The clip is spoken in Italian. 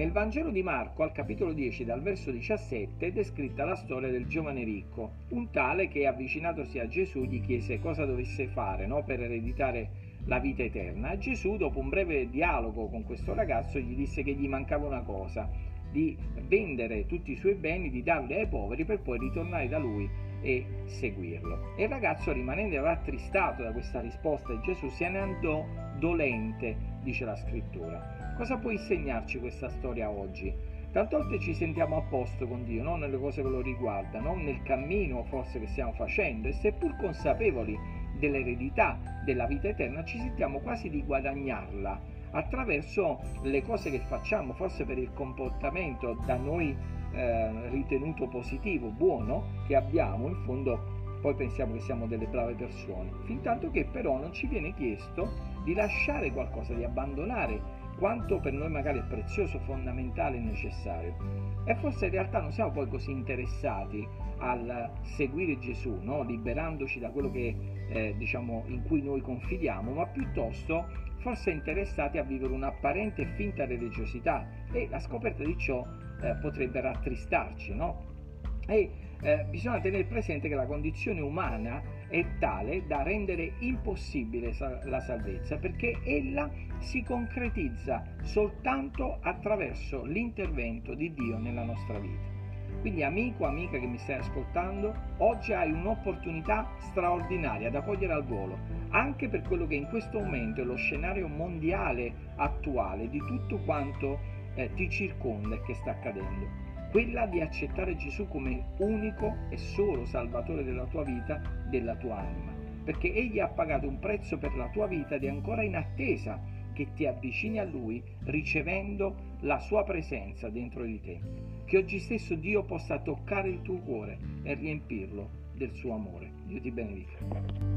Nel Vangelo di Marco, al capitolo 10, dal verso 17, è descritta la storia del giovane ricco, un tale che avvicinatosi a Gesù gli chiese cosa dovesse fare no, per ereditare la vita eterna. Gesù, dopo un breve dialogo con questo ragazzo, gli disse che gli mancava una cosa, di vendere tutti i suoi beni, di darli ai poveri per poi ritornare da lui e seguirlo. E il ragazzo, rimanendo rattristato da questa risposta di Gesù, se ne andò dolente, dice la scrittura. Cosa può insegnarci questa storia oggi? Tante volte ci sentiamo a posto con Dio, non nelle cose che lo riguardano, nel cammino forse che stiamo facendo e seppur consapevoli dell'eredità della vita eterna ci sentiamo quasi di guadagnarla attraverso le cose che facciamo, forse per il comportamento da noi eh, ritenuto positivo, buono che abbiamo, in fondo poi pensiamo che siamo delle brave persone, fin tanto che però non ci viene chiesto di lasciare qualcosa, di abbandonare quanto per noi magari è prezioso, fondamentale e necessario. E forse in realtà non siamo poi così interessati al seguire Gesù, no? liberandoci da quello che, eh, diciamo, in cui noi confidiamo, ma piuttosto forse interessati a vivere un'apparente e finta religiosità e la scoperta di ciò eh, potrebbe rattristarci, no? E eh, bisogna tenere presente che la condizione umana è tale da rendere impossibile la salvezza perché ella si concretizza soltanto attraverso l'intervento di Dio nella nostra vita. Quindi amico, amica che mi stai ascoltando, oggi hai un'opportunità straordinaria da cogliere al volo, anche per quello che in questo momento è lo scenario mondiale attuale di tutto quanto eh, ti circonda e che sta accadendo quella di accettare Gesù come unico e solo Salvatore della tua vita, della tua anima, perché Egli ha pagato un prezzo per la tua vita ed è ancora in attesa che ti avvicini a Lui ricevendo la sua presenza dentro di te. Che oggi stesso Dio possa toccare il tuo cuore e riempirlo del suo amore. Dio ti benedica.